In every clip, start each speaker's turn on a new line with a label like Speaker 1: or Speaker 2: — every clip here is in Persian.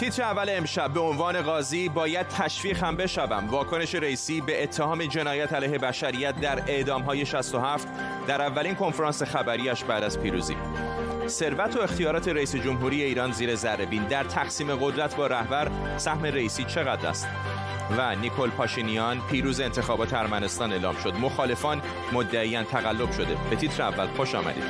Speaker 1: تیتر اول امشب به عنوان قاضی باید تشویق هم بشوم. واکنش رئیسی به اتهام جنایت علیه بشریت در اعدام های 67 در اولین کنفرانس خبریش بعد از پیروزی. ثروت و اختیارات رئیس جمهوری ایران زیر ذره. در تقسیم قدرت با رهبر سهم رئیسی چقدر است؟ و نیکل پاشینیان پیروز انتخابات ارمنستان اعلام شد. مخالفان مدعیان تقلب شده. به تیتر اول خوش آمدید.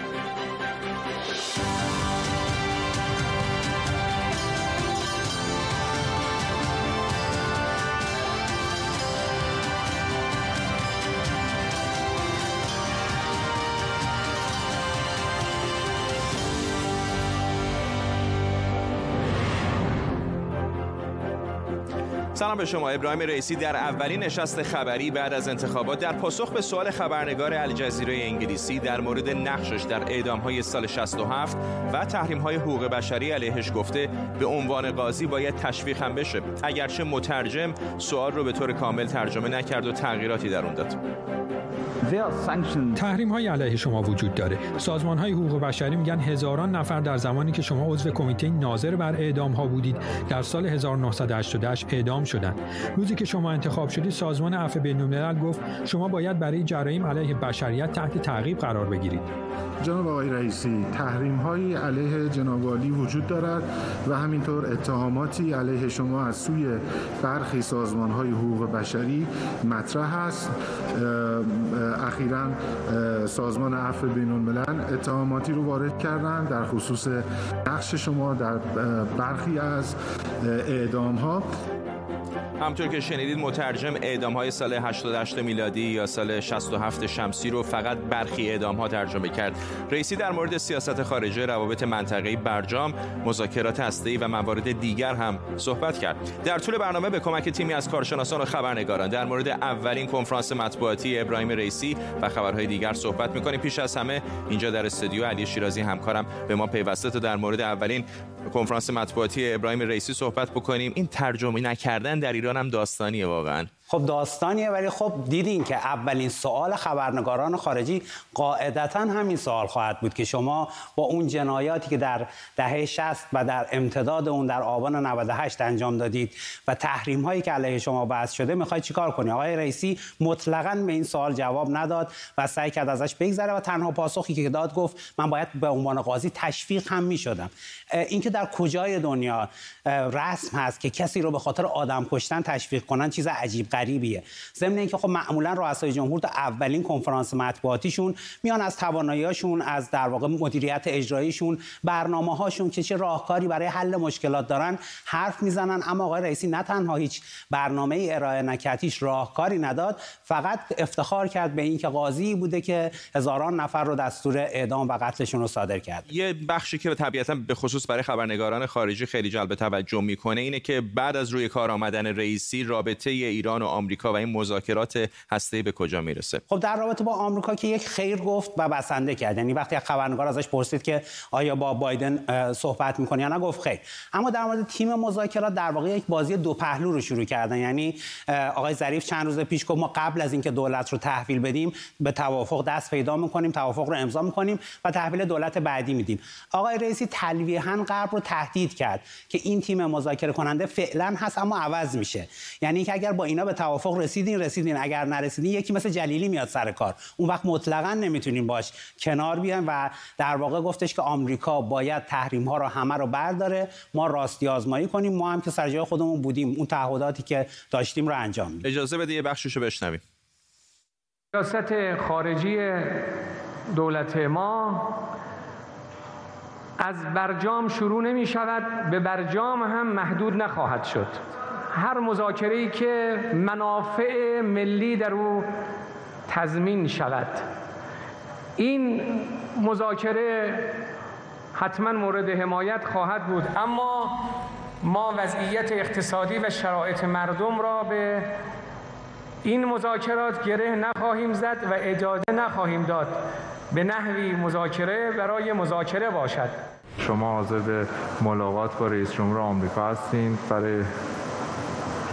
Speaker 1: به شما ابراهیم رئیسی در اولین نشست خبری بعد از انتخابات در پاسخ به سوال خبرنگار الجزیره انگلیسی در مورد نقشش در اعدام های سال 67 و تحریم های حقوق بشری علیهش گفته به عنوان قاضی باید تشویق هم بشه. اگرچه مترجم سوال رو به طور کامل ترجمه نکرد و تغییراتی در اون داد.
Speaker 2: تحریم های علیه شما وجود داره. سازمان های حقوق بشری میگن هزاران نفر در زمانی که شما عضو کمیته ناظر بر اعدام ها بودید در سال 1988 اعدام شدند. روزی که شما انتخاب شدید سازمان عفو بین‌الملل گفت شما باید برای جرایم علیه بشریت تحت تعقیب قرار بگیرید.
Speaker 3: جناب آقای رئیسی تحریم هایی علیه جناب وجود دارد و همینطور اتهاماتی علیه شما از سوی برخی سازمان های حقوق بشری مطرح است. اخیرا سازمان عفو بین الملل اتهاماتی رو وارد کردن در خصوص نقش شما در برخی از اعدام ها
Speaker 1: همطور که شنیدید مترجم اعدام های سال 88 میلادی یا سال 67 شمسی رو فقط برخی اعدام ها ترجمه کرد. رئیسی در مورد سیاست خارجه روابط منطقه‌ای برجام مذاکرات هسته‌ای و موارد دیگر هم صحبت کرد. در طول برنامه به کمک تیمی از کارشناسان و خبرنگاران در مورد اولین کنفرانس مطبوعاتی ابراهیم رئیسی و خبرهای دیگر صحبت می‌کنیم. پیش از همه اینجا در استودیو علی شیرازی همکارم. به ما پیوسته تا در مورد اولین کنفرانس مطبوعاتی ابراهیم رئیسی صحبت بکنیم. این ترجمه نکردن در ایران هم داستانیه واقعا.
Speaker 4: خب داستانیه ولی خب دیدین که اولین سوال خبرنگاران خارجی قاعدتا همین سوال خواهد بود که شما با اون جنایاتی که در دهه 60 و در امتداد اون در آبان 98 انجام دادید و تحریم هایی که علیه شما بحث شده می‌خواید چیکار کنی؟ آقای رئیسی مطلقا به این سوال جواب نداد و سعی کرد ازش بگذره و تنها پاسخی که داد گفت من باید به عنوان قاضی تشویق هم می‌شدم. اینکه در کجای دنیا رسم هست که کسی رو به خاطر آدم کشتن تشویق کنن چیز عجیب غریبیه. ضمن اینکه خب معمولا رؤسای جمهور در اولین کنفرانس مطبوعاتیشون میان از تواناییاشون از در واقع مدیریت اجراییشون برنامه هاشون که چه راهکاری برای حل مشکلات دارن حرف می‌زنن. اما آقای رئیسی نه تنها هیچ برنامه ای ارائه نکردیش راهکاری نداد فقط افتخار کرد به اینکه قاضی بوده که هزاران نفر رو دستور اعدام و قتلشون رو صادر کرد.
Speaker 1: یه بخشی که طبیعتا به خصوص برای خبرنگاران خارجی خیلی جلب توجه می‌کنه اینه که بعد از روی کار آمدن رئیسی رابطه ایران و آمریکا و این مذاکرات هسته به کجا می‌رسه؟
Speaker 4: خب در رابطه با آمریکا که یک خیر گفت و بسنده کرد. یعنی وقتی خبرنگار ازش پرسید که آیا با بایدن صحبت می‌کنه یا نه گفت خیر. اما در مورد تیم مذاکرات در واقع یک بازی دو پهلو رو شروع کردن. یعنی آقای ظریف چند روز پیش گفت ما قبل از اینکه دولت رو تحویل بدیم به توافق دست پیدا می‌کنیم توافق رو امضا می‌کنیم و تحویل دولت بعدی میدیم. آقای رئیسی تلویحا غرب رو تهدید کرد که این تیم مذاکره کننده فعلا هست اما عوض میشه. یعنی که اگر با اینا توافق رسیدین رسیدین. اگر نرسیدین یکی مثل جلیلی میاد سر کار. اون وقت مطلقا نمی‌تونیم باش کنار بیایم و در واقع گفتش که آمریکا باید تحریم ها رو همه رو برداره. ما راستی آزمایی کنیم. ما هم که سر جای خودمون بودیم. اون تعهداتی که داشتیم رو انجام میدیم.
Speaker 1: اجازه بده یه بخششو بشنویم.
Speaker 5: سیاست خارجی دولت ما از برجام شروع نمی شود به برجام هم محدود نخواهد شد. هر مذاکره که منافع ملی در او تضمین شود. این مذاکره حتما مورد حمایت خواهد بود. اما ما وضعیت اقتصادی و شرایط مردم را به این مذاکرات گره نخواهیم زد و اجازه نخواهیم داد به نحوی مذاکره برای مذاکره باشد.
Speaker 6: شما حاضر به ملاقات با رئیس جمهور آمریکا هستین. برای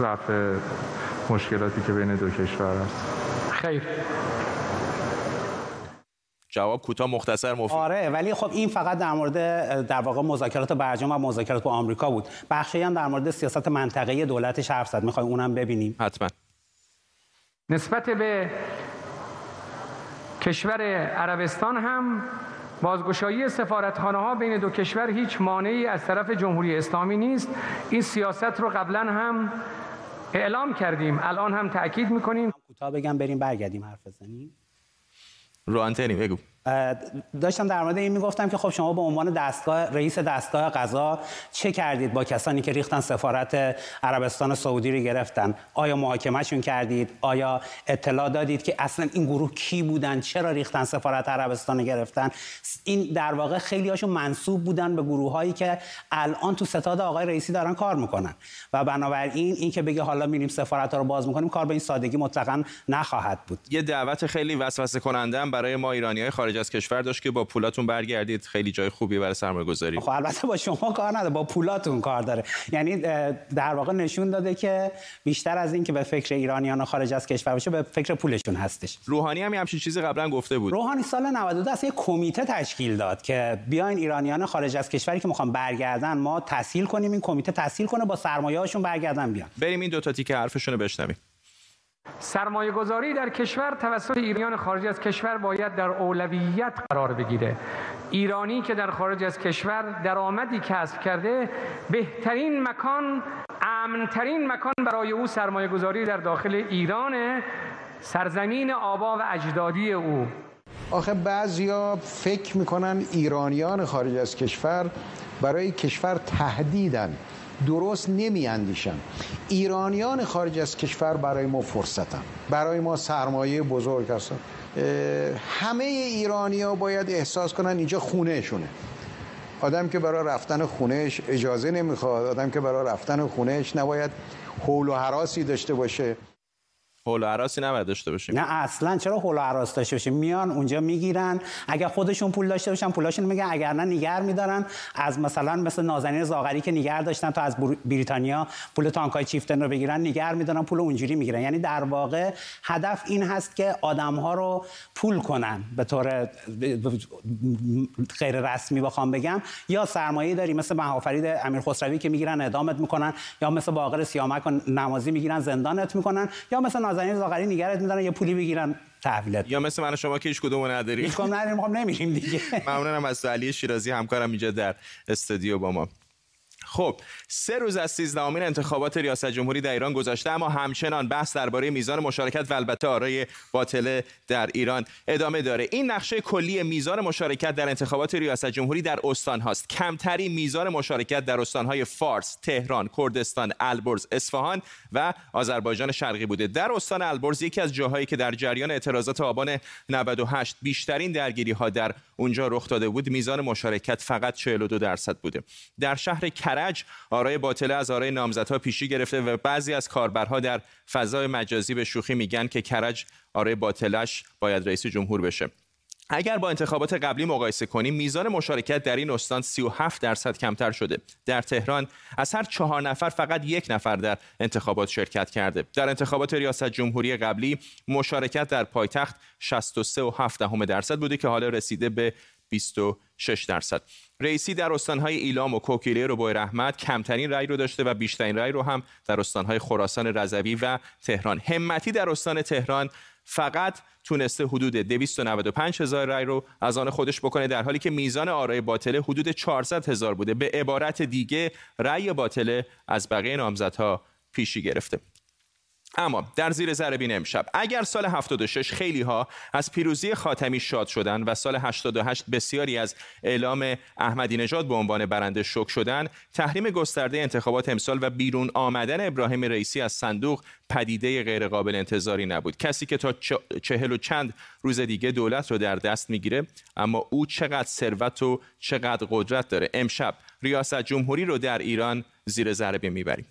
Speaker 6: رفع مشکلاتی که بین دو کشور است
Speaker 5: خیر.
Speaker 1: جواب کوتاه مختصر مفید.
Speaker 4: آره ولی خب این فقط در مورد در واقع مذاکرات برجام و مذاکرات با آمریکا بود. بخشی هم در مورد سیاست منطقه‌ای دولتش حرف زد. می‌خوایم اونم ببینیم.
Speaker 1: حتما.
Speaker 5: نسبت به کشور عربستان هم بازگشایی سفارتخانه ها بین دو کشور هیچ مانعی از طرف جمهوری اسلامی نیست. این سیاست رو قبلا هم اعلام کردیم. الان هم تاکید می‌کنیم.
Speaker 4: کوتاه بگم بریم برگردیم حرف بزنیم.
Speaker 1: رو انتنی بگو.
Speaker 4: داشتم در مورد این می‌گفتم که خب شما به عنوان دستگاه رئیس دستگاه قضا چه کردید با کسانی که ریختن سفارت عربستان سعودی رو گرفتن؟ آیا محاکمهشون کردید؟ آیا اطلاع دادید که اصلا این گروه کی بودن؟ چرا ریختن سفارت عربستان رو گرفتن؟ این در واقع خیلی هاشون منصوب بودن به گروه هایی که الان تو ستاد آقای رئیسی دارن کار می‌کنن. و بنابراین این که بگه حالا میریم سفارت رو باز می‌کنیم کار به این سادگی مطلقا نخواهد بود.
Speaker 1: یه دعوت خیلی وسوسه کننده برای ما ایرانی های خارج از کشور داشت که با پولاتون برگردید. خیلی جای خوبی برای سرمایه گذاری
Speaker 4: خب البته با شما کار نداره با پولاتون کار داره. یعنی در واقع نشون داده که بیشتر از این که به فکر ایرانیان خارج از کشور باشه به فکر پولشون هستش.
Speaker 1: روحانی هم همچین چیزی قبلا گفته بود.
Speaker 4: روحانی سال 92 اصلا یک کمیته تشکیل داد که بیاین ایرانیان خارج از کشوری که می‌خوان برگردن ما تسهیل کنیم این کمیته تسهیل کنه با سرمایه هاشون برگردن بیان.
Speaker 1: بریم این دو تا تیکه حرفشون رو بشنویم.
Speaker 5: سرمایه گذاری در کشور توسط ایران خارج از کشور باید در اولویت قرار بگیره. ایرانی که در خارج از کشور درآمدی کسب کرده بهترین مکان امنترین مکان برای او سرمایه گذاری در داخل ایران سرزمین آبا و اجدادی او.
Speaker 7: آخه بعضیا فکر می‌کنن ایرانیان خارج از کشور برای کشور تهدیدن. درست نمی اندیشن ایرانیان خارج از کشور برای ما فرصتن. برای ما سرمایه بزرگ هستن. همه ایرانی ها باید احساس کنن اینجا خونه شونه آدم که برای رفتن خونهش اجازه نمی‌خواد آدم که برای رفتن خونهش نباید حول و حراسی داشته باشه.
Speaker 1: حول و عراسی نباید داشته باشیم.
Speaker 4: نه اصلا چرا حول و عراس داشته باشیم؟ میان اونجا می‌گیرن. اگر خودشون پول داشته باشن پولاشون میگن. اگر نه نگر میدارن. از مثلا مثل نازنین زاغری که نگر داشتن تا از بریتانیا پول تانکای چیفتن رو بگیرن نگر میدارن پول اونجوری می‌گیرن. یعنی در واقع هدف این هست که آدم ها رو پول کنن. به طور غیر رسمی بخوام بگم. یا سرمایه داری مثل محافرید امیر خسروی که می‌گیرن اعدامت می‌کنن. یا مثل باقر سیامک و نمازی می‌گیرن زندانت می‌کنن. یا مثل نازنین زاغری نگرت میدارن یه پولی بگیرن. تحویلت.
Speaker 1: یا مثل من شما که هیچ کدومو نداریم.
Speaker 4: هیچ کدوم نداریم خب نمیریم دیگه.
Speaker 1: ممنونم از علی شیرازی همکارم اینجا در استودیو با ما. خب سه روز از سیزدهمین انتخابات ریاست جمهوری در ایران گذشته اما همچنان بحث درباره میزان مشارکت و البته آرای باطله در ایران ادامه داره. این نقشه کلی میزان مشارکت در انتخابات ریاست جمهوری در استان هاست. کمتری میزان مشارکت در استانهای فارس تهران کردستان البرز اصفهان و آذربایجان شرقی بوده. در استان البرز یکی از جاهایی که در جریان اعتراضات آبان 98 بیشترین درگیری ها در اونجا رخ داده بود میزان مشارکت فقط 42 درصد بوده. در شهر کرج آرای باطله از آرای نامزدها پیشی گرفته و بعضی از کاربرها در فضای مجازی به شوخی میگن که کرج آرای باطلش باید رئیس جمهور بشه. اگر با انتخابات قبلی مقایسه کنیم میزان مشارکت در این استان 37 درصد کمتر شده. در تهران از هر چهار نفر فقط یک نفر در انتخابات شرکت کرده. در انتخابات ریاست جمهوری قبلی مشارکت در پایتخت 63.7 درصد بوده که حالا رسیده به 26 درصد. رئیسی در استانهای ایلام و کوکیله رو با رحمت کمترین رأی رو داشته و بیشترین رأی رو هم در استانهای خراسان رضوی و تهران. همتی در استان تهران فقط تونسته حدود 295 هزار رای رو از آن خودش بکنه در حالی که میزان آرای باطله حدود 400 هزار بوده. به عبارت دیگه رأی باطله از بقیه نامزدها پیشی گرفته. اما در زیر ذره امشب اگر سال 76 خیلی ها از پیروزی خاتمی شاد شدن و سال 88 بسیاری از اعلام احمدی نژاد به عنوان برنده شک شدن تحریم گسترده انتخابات امسال و بیرون آمدن ابراهیم رئیسی از صندوق پدیده غیرقابل انتظاری نبود. کسی که تا چهل و چند روز دیگه دولت رو در دست می‌گیره اما او چقدر ثروت و چقدر قدرت داره. امشب ریاست جمهوری رو در ایران زیر ذره می‌بریم.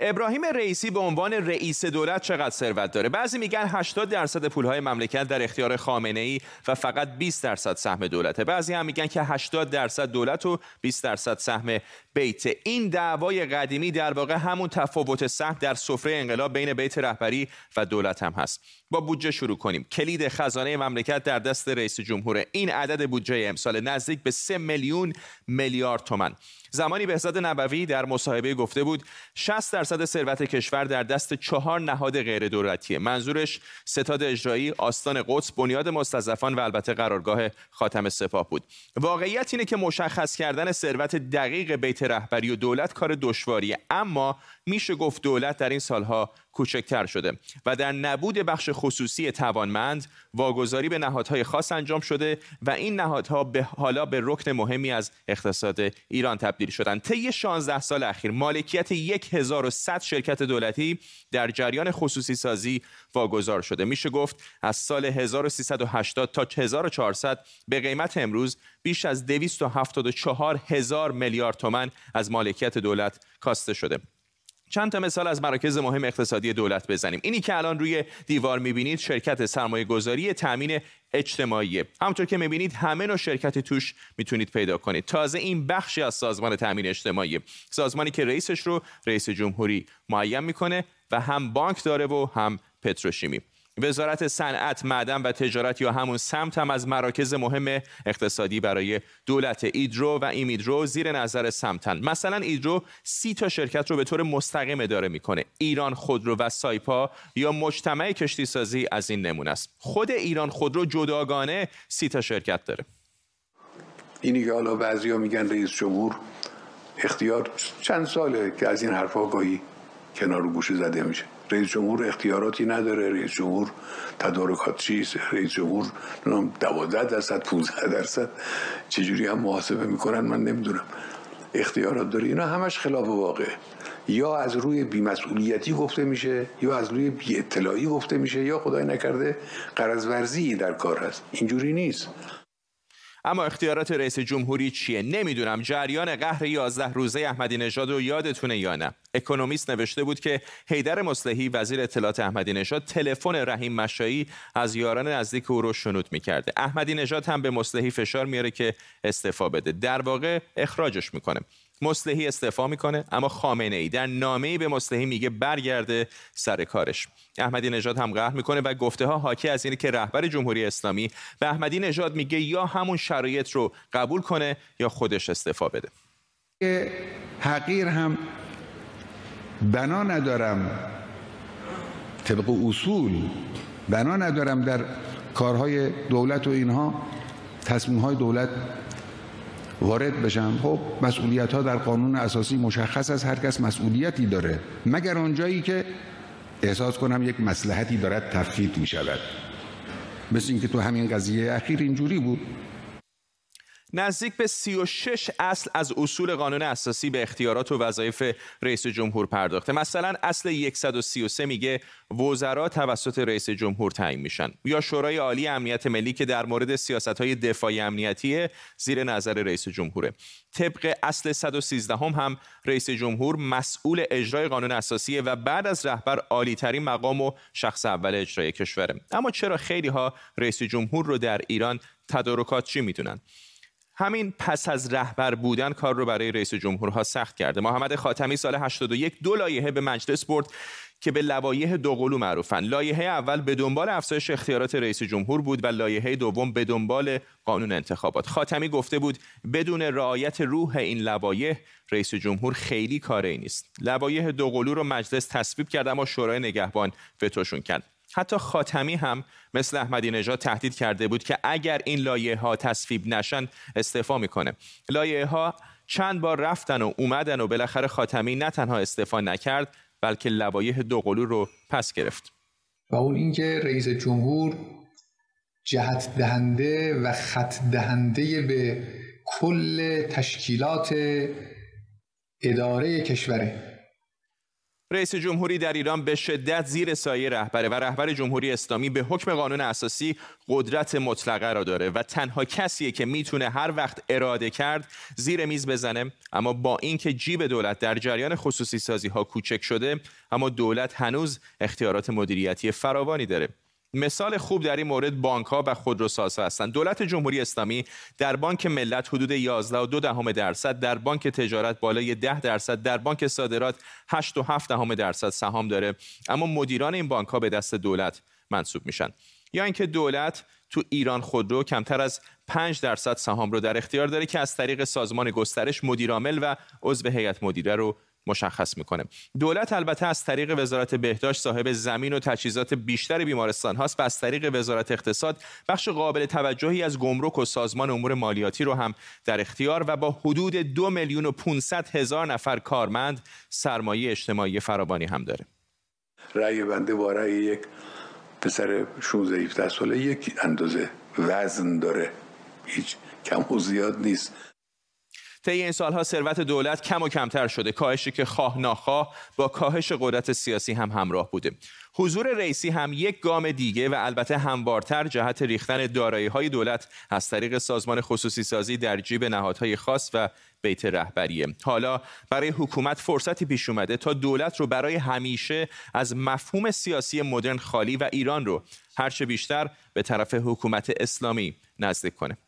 Speaker 1: ابراهیم رئیسی به عنوان رئیس دولت چقدر ثروت داره؟ بعضی میگن 80 درصد پولهای مملکت در اختیار خامنه ای و فقط 20 درصد سهم دولته. بعضی هم میگن که 80 درصد دولت و 20 درصد سهم بیت. این دعوای قدیمی در واقع همون تفاوت سهم در سفره انقلاب بین بیت رهبری و دولت هم هست. با بودجه شروع کنیم. کلید خزانه مملکت در دست رئیس جمهور این عدد بودجه امسال نزدیک به 3 میلیون میلیارد تومان. زمانی بهزاد نبوی در مصاحبه گفته بود 60 درصد ثروت کشور در دست چهار نهاد غیر دولتیه منظورش ستاد اجرایی آستان قدس بنیاد مستضعفان و البته قرارگاه خاتم سپاه بود. واقعیت اینه که مشخص کردن ثروت دقیق بیت رهبری و دولت کار دشواریه. اما میشه گفت دولت در این سالها کوچکتر شده و در نبود بخش خصوصی توانمند واگذاری به نهادهای خاص انجام شده و این نهادها به حالا به رکن مهمی از اقتصاد ایران تبدیل شدند. طی 16 سال اخیر مالکیت 1100 شرکت دولتی در جریان خصوصی سازی واگذار شده. میشه گفت از سال 1380 تا 1400 به قیمت امروز بیش از 274 هزار میلیارد تومن از مالکیت دولت کاسته شده. چند تا مثال از مراکز مهم اقتصادی دولت بزنیم. اینی که الان روی دیوار می‌بینید شرکت سرمایه گذاری تامین اجتماعی. همطور که می‌بینید همه نوع شرکتی توش می‌تونید پیدا کنید. تازه این بخشی از سازمان تامین اجتماعی. سازمانی که رئیسش رو رئیس جمهوری معین می‌کنه و هم بانک داره و هم پتروشیمی. وزارت صنعت، معدن و تجارت یا همون سمت هم از مراکز مهم اقتصادی برای دولت ایدرو و ایمیدرو زیر نظر سمتن. مثلا ایدرو سی تا شرکت رو به طور مستقیم اداره می‌کنه. ایران خودرو و سایپا یا مجتمع کشتی سازی از این نمونه است. خود ایران خودرو جداگانه سی تا شرکت داره.
Speaker 8: اینی که حالا بعضیا میگن رئیس جمهور اختیار چند ساله که از این حرفا گاهی کنار گوشه زده میشه. رئیس جمهور اختیاراتی نداره رئیس جمهور تدارکات چیست رئیس جمهور 12 درصد 15 درصد چجوری هم محاسبه می‌کنن من نمی‌دونم. اختیارات داره. اینا همش خلاف واقع یا از روی بیمسئولیتی گفته میشه یا از روی بی اطلاعی گفته میشه یا خدای نکرده قرض ورزی در کار هست. اینجوری نیست.
Speaker 1: اما اختیارات رئیس جمهوری چیه؟ نمی‌دونم. جریان قهر 11 روزه احمدی نژاد رو یادتونه یا نه؟ اکونومیست نوشته بود که حیدر مصلحی وزیر اطلاعات احمدی نژاد تلفن رحیم مشایی از یاران نزدیک او رو شنود می‌کرده. احمدی نژاد هم به مصلحی فشار میاره که استعفا بده. در واقع اخراجش می‌کنه. مصلحی استعفا می‌کنه اما خامنه ای در نامه ای به مصلحی میگه برگرده سر کارش. احمدی نژاد هم قهر می‌کنه و گفته ها حاکی از اینه که رهبر جمهوری اسلامی به احمدی نژاد میگه یا همون شرایط رو قبول کنه یا خودش استعفا بده.
Speaker 7: حقیر هم بنا ندارم طبق اصول بنا ندارم در کارهای دولت و اینها تصمیم های دولت وارد بشم. خب مسئولیت ها در قانون اساسی مشخص از هر کس مسئولیتی داره. مگر آنجایی که احساس کنم یک مسلحتی دارد تفکیک می شود مثل اینکه تو همین قضیه اخیر اینجوری بود.
Speaker 1: نزدیک به 36 اصل از اصول قانون اساسی به اختیارات و وظایف رئیس جمهور پرداخته. مثلا اصل 133 میگه وزرا توسط رئیس جمهور تعیین میشن. یا شورای عالی امنیت ملی که در مورد سیاست های دفاعی امنیتی زیر نظر رئیس جمهوره. طبق اصل 113 هم, هم رئیس جمهور مسئول اجرای قانون اساسی و بعد از رهبر عالی ترین مقام و شخص اول اجرای کشوره. اما چرا خیلی ها رئیس جمهور رو در ایران تدارکات چی می‌دونن؟ همین پس از رهبر بودن کار رو برای رئیس جمهورها سخت کرده. محمد خاتمی سال 81 دو لایحه به مجلس برد که به لوایح دوقلو معروفن. لایحه اول به دنبال افزایش اختیارات رئیس جمهور بود و لایحه دوم به دنبال قانون انتخابات. خاتمی گفته بود بدون رعایت روح این لوایح رئیس جمهور خیلی کاری نیست. لوایح دوقلو رو مجلس تصویب کرد اما شورای نگهبان فتوشون کرد. حتی خاتمی هم مثل احمدی نژاد تهدید کرده بود که اگر این لایه ها تصویب نشن استعفا می‌کنه. لایه ها چند بار رفتن و اومدن و بالاخره خاتمی نه تنها استعفا نکرد بلکه لوایح دوقلو رو پس گرفت.
Speaker 9: و اون اینکه رئیس جمهور جهت دهنده و خط دهنده به کل تشکیلات اداره کشوره.
Speaker 1: رئیس جمهوری در ایران به شدت زیر سایه رهبره و رهبر جمهوری اسلامی به حکم قانون اساسی قدرت مطلقه را داره و تنها کسیه که می‌تونه هر وقت اراده کرد زیر میز بزنه. اما با اینکه جیب دولت در جریان خصوصی سازی ها کوچک شده اما دولت هنوز اختیارات مدیریتی فراوانی داره. مثال خوب در این مورد بانک ها و خودروسازها هستند. دولت جمهوری اسلامی در بانک ملت حدود 11 و 2 دهم درصد در بانک تجارت بالای 10 درصد در بانک صادرات 8 و 7 دهم درصد سهام داره. اما مدیران این بانک ها به دست دولت منصوب میشن. یا اینکه دولت تو ایران خودرو کمتر از 5 درصد سهام رو در اختیار داره که از طریق سازمان گسترش مدیرعامل و عضو هیئت مدیره رو مشخص می‌کنه. دولت البته از طریق وزارت بهداشت صاحب زمین و تجهیزات بیشتر بیمارستان هاست و از طریق وزارت اقتصاد بخش قابل توجهی از گمرک و سازمان امور مالیاتی رو هم در اختیار و با حدود دو میلیون و 500 هزار نفر کارمند سرمایه اجتماعی فراوانی هم داره.
Speaker 8: رأی بنده با رأی یک پسر 16 17 ساله یک اندازه وزن داره. هیچ کم و زیاد نیست.
Speaker 1: طی این سالها ثروت دولت کم و کمتر شده. کاهشی که خواه ناخواه با کاهش قدرت سیاسی هم همراه بوده. حضور رئیسی هم یک گام دیگه و البته هموارتر جهت ریختن دارایی های دولت از طریق سازمان خصوصی سازی در جیب نهادهای خاص و بیت رهبریه. حالا برای حکومت فرصتی پیش اومده تا دولت رو برای همیشه از مفهوم سیاسی مدرن خالی و ایران رو هرچه بیشتر به طرف حکومت اسلامی نزدیک کنه.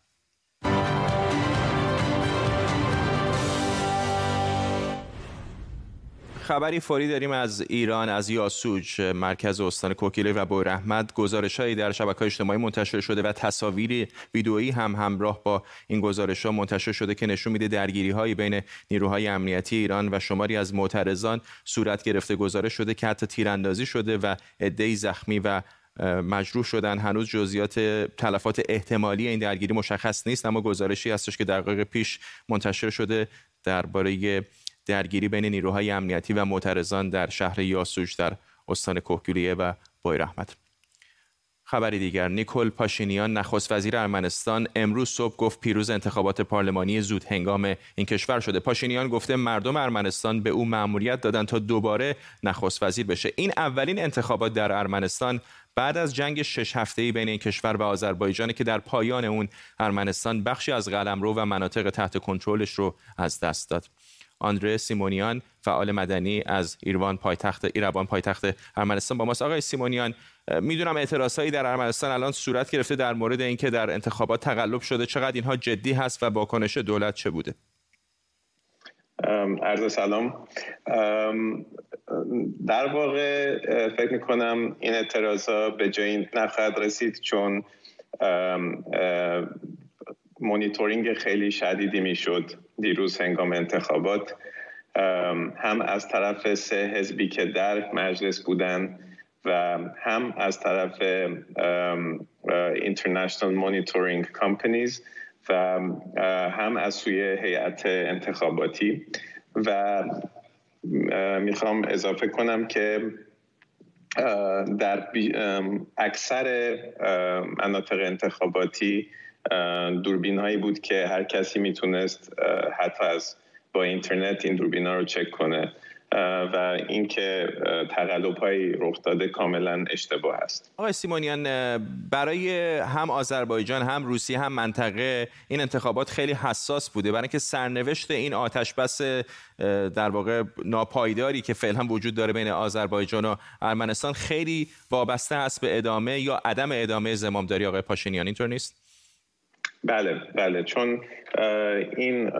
Speaker 1: خبری فوری داریم از ایران از یاسوج مرکز استان کوکیله و بویر احمد گزارش هایی در شبکه اجتماعی منتشر شده و تصاویر ویدئویی هم همراه با این گزارش ها منتشر شده که نشون میده درگیری هایی بین نیروهای امنیتی ایران و شماری از معترضان صورت گرفته. گزارش شده که حتی تیراندازی شده و عده‌ای زخمی و مجروح شدن. هنوز جزئیات تلفات احتمالی این درگیری مشخص نیست اما گزارشی هستش که دقایق پیش منتشر شده درباره درگیری بین نیروهای امنیتی و معترضان در شهر یاسوج در استان کوهگیریه و بایر احمد خبری دیگر نیکول پاشینیان نخست وزیر ارمنستان امروز صبح گفت پیروز انتخابات پارلمانی زود هنگام این کشور شده. پاشینیان گفته مردم ارمنستان به او مأموریت دادن تا دوباره نخست وزیر بشه. این اولین انتخابات در ارمنستان بعد از جنگ شش هفته‌ای بین این کشور و آذربایجان که در پایان اون ارمنستان بخشی از قلمرو و مناطق تحت کنترلش رو از دست داد. آندره سیمونیان فعال مدنی از ایروان پایتخت ایروان پایتخت ارمنستان با ماست. آقای سیمونیان می‌دونم اعتراضایی در ارمنستان الان صورت گرفته در مورد اینکه در انتخابات تقلب شده. چقدر اینها جدی هست و واکنش دولت چه بوده؟
Speaker 10: عرض سلام. در واقع فکر می‌کنم این اعتراضا به جایی نخواهد رسید چون مونیتورینگ خیلی شدیدی می‌شد دیروز هنگام انتخابات. هم از طرف سه حزبی که در مجلس بودن و هم از طرف International Monitoring Companies و هم از سوی هیئت انتخاباتی. و می‌خوام اضافه کنم که در اکثر مناطق انتخاباتی دوربین هایی بود که هر کسی می‌تونست حتی از با اینترنت این دوربین ها رو چک کنه و اینکه تقلب هایی رخ داده کاملا اشتباه است.
Speaker 1: آقای سیمونیان برای هم آذربایجان هم روسیه هم منطقه این انتخابات خیلی حساس بوده. برای اینکه سرنوشت این آتش بس در واقع ناپایداری که فعلا وجود داره بین آذربایجان و ارمنستان خیلی وابسته است به ادامه یا عدم ادامه زمامداری آقای پاشینیان. اینطور نیست؟
Speaker 10: بله بله. چون این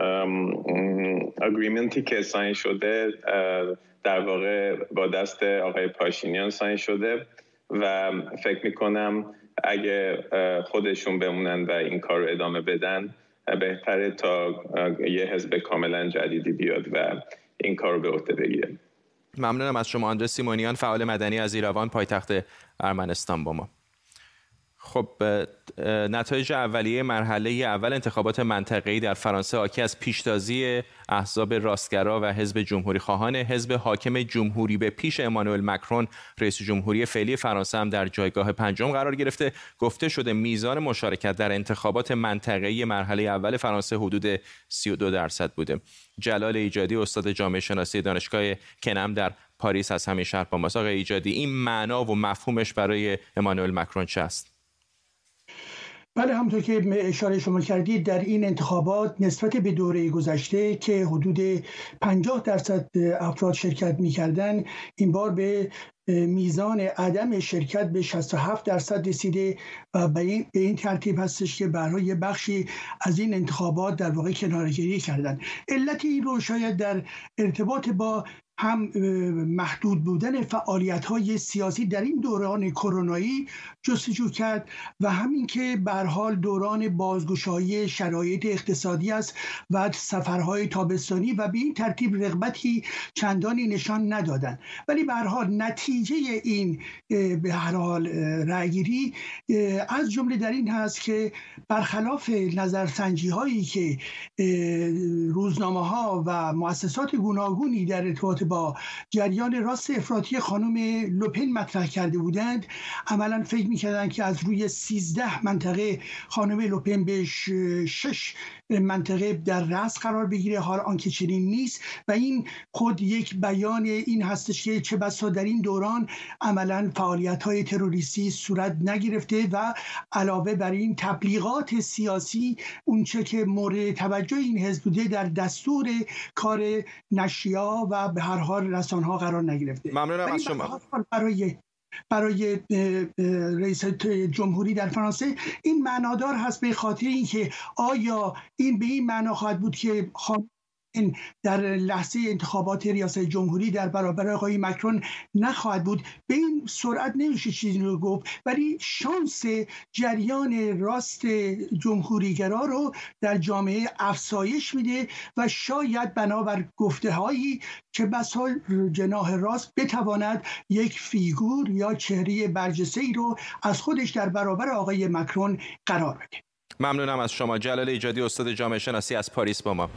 Speaker 10: اگریمنتی که ساین شده در واقع با دست آقای پاشینیان ساین شده و فکر می‌کنم اگه خودشون بمونن و این کار رو ادامه بدن بهتره تا یه حزب کاملا جدیدی بیاد و این کار رو به عهده بگیره.
Speaker 1: ممنونم از شما آندره سیمونیان فعال مدنی از ایروان پایتخت ارمنستان با ما. خب نتایج اولیه مرحله اول انتخابات منطقه‌ای در فرانسه حاکی از پیشتازی احزاب راستگرا و حزب جمهوری خواهان حزب حاکم جمهوری به پیش امانوئل مکرون رئیس جمهوری فعلی فرانسه هم در جایگاه پنجم قرار گرفته. گفته شده میزان مشارکت در انتخابات منطقه‌ای مرحله اول فرانسه حدود 32 درصد بوده. جلال ایجادی استاد جامعه شناسی دانشگاه کنم در پاریس از همین شهر با مساق ایجادی این معنا و مفهومش برای امانوئل مکرون چه است؟
Speaker 11: بله همونطور که اشاره شما کردید در این انتخابات نسبت به دوره گذشته که حدود 50 درصد افراد شرکت می‌کردن این بار به میزان عدم شرکت به 67 درصد رسیده و به این ترتیب هستش که برای بخشی از این انتخابات در واقع کنارگیری کردن. علت این رو شاید در ارتباط با هم محدود بودن فعالیت های سیاسی در این دوران کرونایی جستجو کرد و همین که به حال دوران بازگشایی شرایط اقتصادی است و سفرهای تابستانی و به این ترتیب رغبتی چندانی نشان ندادن ولی به حال نتیجه این به هر حال رأیگیری از جمله در این هست که برخلاف نظرسنجی هایی که روزنامه ها و مؤسسات گوناگونی در ارتباط با جریان راست افراطی خانم لوپن مطرح کرده بودند. عملا فکر می‌کردن که از روی 13 منطقه خانم لوپن به شش منطقه در رأس قرار بگیره. حال آنکه چنین نیست و این خود یک بیان این هستش که چه بسا در این دوران عملا فعالیت های تروریستی صورت نگرفته و علاوه بر این تبلیغات سیاسی اونچه که مورد توجه این حزب بوده در دستور کار نشیا و به هر حال رسانه ها قرار نگرفته.
Speaker 1: ممنونم از شما.
Speaker 11: برای برای رئیس جمهوری در فرانسه این معنادار هست به خاطر اینکه آیا این به این معنا خواهد بود که این در لحظه انتخابات ریاست جمهوری در برابر آقای مکرون نخواهد بود. به این سرعت نمیشه چیزی رو گفت ولی شانس جریان راست جمهوریگرا رو در جامعه افسایش میده و شاید بنابر گفته هایی چه بسا جناح راست بتواند یک فیگور یا چهره برجسته ای رو از خودش در برابر آقای مکرون قرار بده.
Speaker 1: ممنونم از شما. جلال ایجادی استاد جامعه شناسی از پاریس با ما.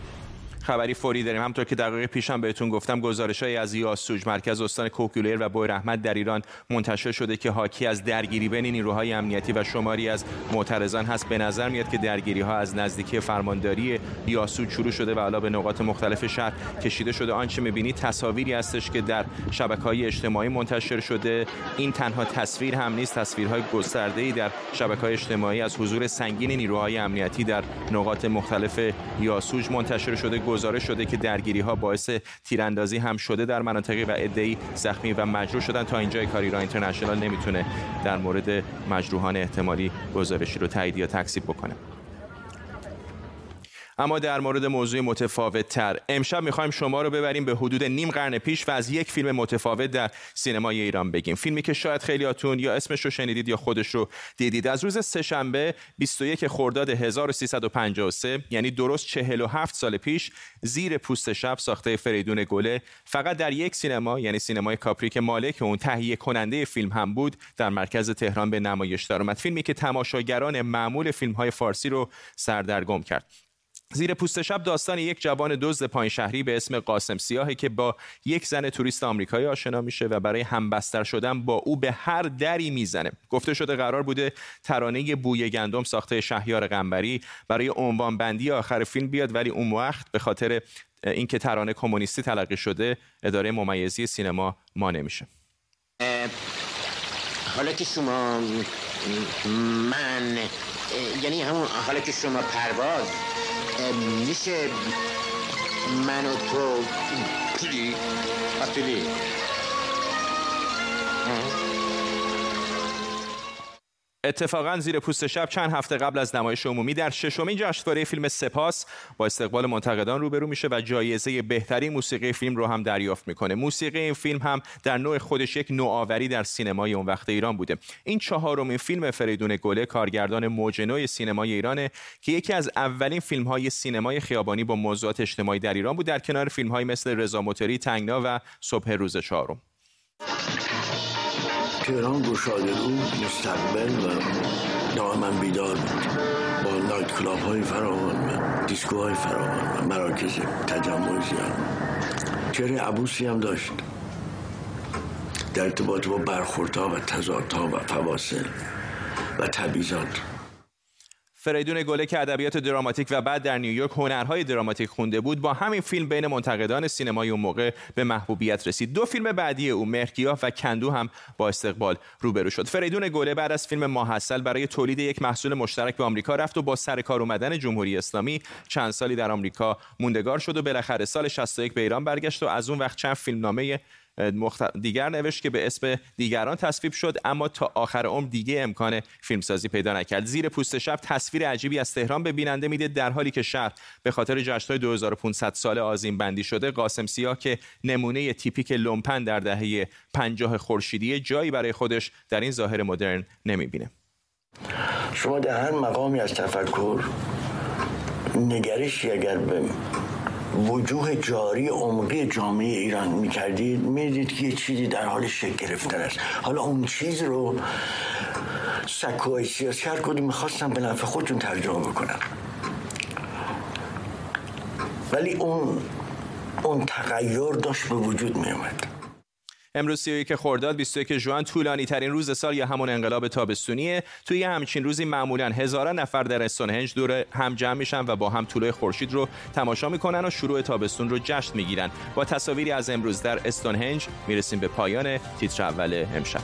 Speaker 1: خبری فوری داریم. همطور که دقیقه پیشم بهتون گفتم های از یاسوج مرکز استان کهگیلویه و بویر احمد در ایران منتشر شده که حاکی از درگیری بین نیروهای امنیتی و شماری از معترضان هست. به نظر میاد که درگیری ها از نزدیکی فرمانداری یاسوج شروع شده و حالا به نقاط مختلف شهر کشیده شده. آنچه می‌بینید تصاویری هستش که در شبکه های اجتماعی منتشر شده. این تنها تصویر هم نیست تصویرهای گسترده ای در شبکه های اجتماعی از حضور سنگین نیروهای امنیتی در نقاط مختلف یاسوج منتشر شده. گزارش شده که درگیری ها باعث تیراندازی هم شده در مناطقی و عده‌ای زخمی و مجروح شدن. تا اینجا کاری اینترنشنال نمی‌تونه در مورد مجروحان احتمالی گزارشی رو تایید یا تکذیب بکنه. اما در مورد موضوع متفاوت تر امشب می‌خوایم شما رو ببریم به حدود نیم قرن پیش و از یک فیلم متفاوت در سینمای ایران بگیم. فیلمی که شاید خیلیاتون یا اسمش رو شنیدید یا خودش رو دیدید. از روز سهشنبه 21 خرداد 1353 یعنی درست 47 سال پیش زیر پوست شب ساخته فریدون گله فقط در یک سینما یعنی سینمای کاپری که مالک اون تهیه کننده فیلم هم بود در مرکز تهران به نمایش درآمد. فیلمی که تماشاگران معمول فیلم های فارسی رو سردرگم کرد. زیر پوست شب داستان یک جوان دزد پایین شهری به اسم قاسم سیاهی که با یک زن توریست آمریکایی آشنا میشه و برای همبستر شدن با او به هر دری می‌زنه. گفته شده قرار بوده ترانه بوی گندم ساخته شهیار قنبری برای عنوان بندی آخر فیلم بیاد ولی اون وقت به خاطر اینکه ترانه کمونیستی تلقی شده اداره ممیزی سینما ما نمیشه
Speaker 12: حالا که شما من یعنی همون حالا که شما پرواز میشه من و تو play play
Speaker 1: اتفاقا زیر پوست شب چند هفته قبل از نمایش عمومی در ششمین جشنواره فیلم سپاس با استقبال منتقدان روبرو میشه و جایزه بهترین موسیقی فیلم رو هم دریافت می‌کنه. موسیقی این فیلم هم در نوع خودش یک نوآوری در سینمای اون وقت ایران بوده. این چهارمین فیلم فریدون گله کارگردان موج سینمای ایرانه که یکی از اولین فیلم های سینمای خیابانی با موضوعات اجتماعی در ایران بود. در کنار فیلم های مثل رضا موتوری تنگنا و صبح روز چهارم.
Speaker 13: تهران گشاده رو مستقبل و دائما بیدار بود. با night club های فراوان و دیسکو های فراوان و مراکز تجمع زیاد. چهره عبوسی هم داشت. در ارتباط با برخوردها و تضادها و فواصل و تبعیضات.
Speaker 1: فریدون گله که ادبیات دراماتیک و بعد در نیویورک هنرهای دراماتیک خونده بود با همین فیلم بین منتقدان سینمای اون موقع به محبوبیت رسید. دو فیلم بعدی او مهرگیاه و کندو هم با استقبال روبرو شد. فریدون گله بعد از فیلم ماحصل برای تولید یک محصول مشترک به آمریکا رفت و با سر کار اومدن جمهوری اسلامی چند سالی در آمریکا موندگار شد و بالاخره سال 61 به ایران برگشت و از اون وقت چند فیلمنامه دیگر نوشت که به اسم دیگران تصویب شد اما تا آخر عمر دیگه امکان فیلمسازی پیدا نکرد. زیر پوست شب تصویر عجیبی از تهران به بیننده میده در حالی که شهر به خاطر جشنهای 2500 سال آزین بندی شده قاسم سیاه که نمونه تیپیک لومپن در دهه 50 خورشیدی جایی برای خودش در این ظاهر مدرن نمی‌بینه.
Speaker 13: شما در هر مقامی از تفکر نگرشی اگر به وجوه جاری عمقی جامعه ایران می‌کردید می‌دید که یه چیزی در حال شکل گرفتن است. حالا اون چیز رو سکوهای سیاسی هر کدوم می‌خواستم به نفع خودتون ترجمه بکنم ولی اون اون تغییر داشت به وجود میومد
Speaker 1: امروز 31 خرداد 21 ژوئن طولانی ترین روز سال یا همون انقلاب تابستونیه. توی همچین روزی معمولا هزاران نفر در استونهنج دور هم جمع میشن و با هم طلوع خورشید رو تماشا می‌کنن و شروع تابستون رو جشن می‌گیرن. با تصاویری از امروز در استونهنج می‌رسیم به پایان تیتر اول امشب.